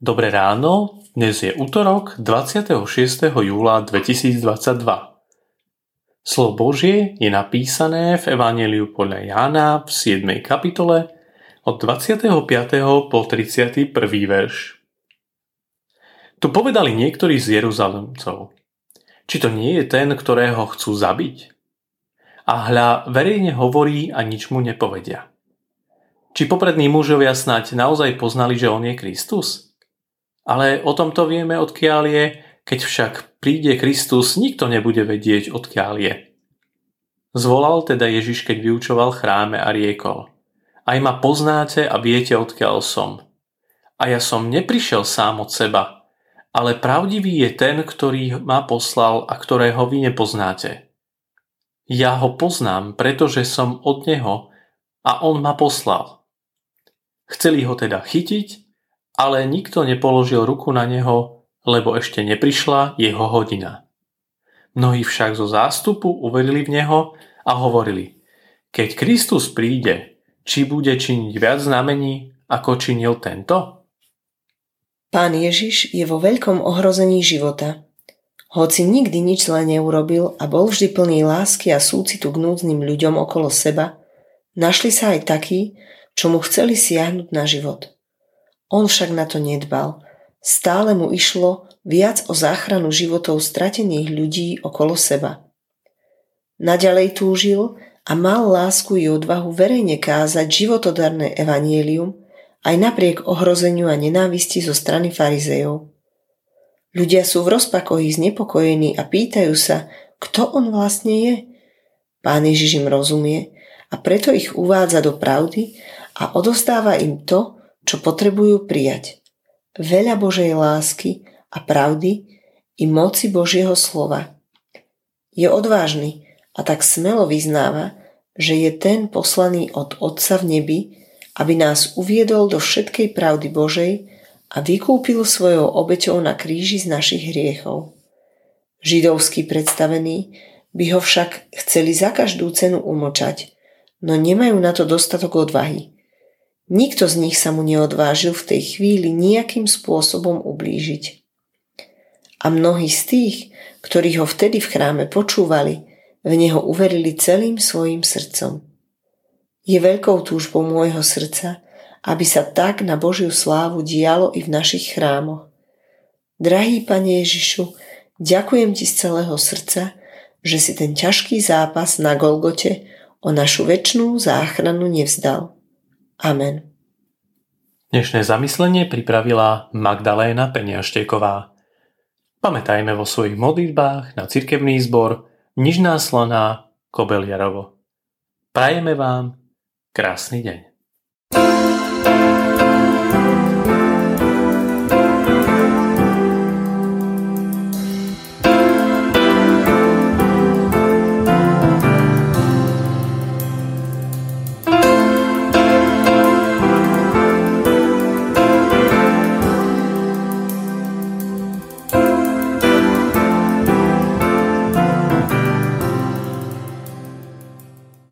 Dobré ráno, dnes je útorok 26. júla 2022. Slovo Božie je napísané v Evangeliu podľa Jána v 7. kapitole od 25. po 31. verš. Tu povedali niektorí z Jeruzalemcov. Či to nie je ten, ktorého chcú zabiť? A hľa verejne hovorí a nič mu nepovedia. Či poprední mužovia snať naozaj poznali, že on je Kristus? Ale o tomto vieme, odkiaľ je, keď však príde Kristus, nikto nebude vedieť, odkiaľ je. Zvolal teda Ježiš, keď vyučoval chráme a riekol. Aj ma poznáte a viete, odkiaľ som. A ja som neprišiel sám od seba, ale pravdivý je ten, ktorý ma poslal a ktorého vy nepoznáte. Ja ho poznám, pretože som od neho a on ma poslal. Chceli ho teda chytiť, ale nikto nepoložil ruku na neho, lebo ešte neprišla jeho hodina. Mnohí však zo zástupu uverili v neho a hovorili, keď Kristus príde, či bude činiť viac znamení, ako činil tento? Pán Ježiš je vo veľkom ohrození života. Hoci nikdy nič zle neurobil a bol vždy plný lásky a súcitu k núdznym ľuďom okolo seba, našli sa aj takí, čo mu chceli siahnuť na život. On však na to nedbal. Stále mu išlo viac o záchranu životov stratených ľudí okolo seba. Naďalej túžil a mal lásku i odvahu verejne kázať životodarné evanielium aj napriek ohrozeniu a nenávisti zo strany farizejov. Ľudia sú v rozpakoji znepokojení a pýtajú sa, kto on vlastne je. Pán Ježiš im rozumie a preto ich uvádza do pravdy a odostáva im to, čo potrebujú prijať. Veľa Božej lásky a pravdy i moci Božieho slova. Je odvážny a tak smelo vyznáva, že je ten poslaný od Otca v nebi, aby nás uviedol do všetkej pravdy Božej a vykúpil svojou obeťou na kríži z našich hriechov. Židovskí predstavení by ho však chceli za každú cenu umočať, no nemajú na to dostatok odvahy – Nikto z nich sa mu neodvážil v tej chvíli nejakým spôsobom ublížiť. A mnohí z tých, ktorí ho vtedy v chráme počúvali, v neho uverili celým svojim srdcom. Je veľkou túžbou môjho srdca, aby sa tak na Božiu slávu dialo i v našich chrámoch. Drahý Pane Ježišu, ďakujem Ti z celého srdca, že si ten ťažký zápas na Golgote o našu väčšnú záchranu nevzdal. Amen. Dnešné zamyslenie pripravila Magdaléna Peniašteková. Pamätajme vo svojich modlitbách na cirkevný zbor Nižná slaná Kobeliarovo. Prajeme vám krásny deň.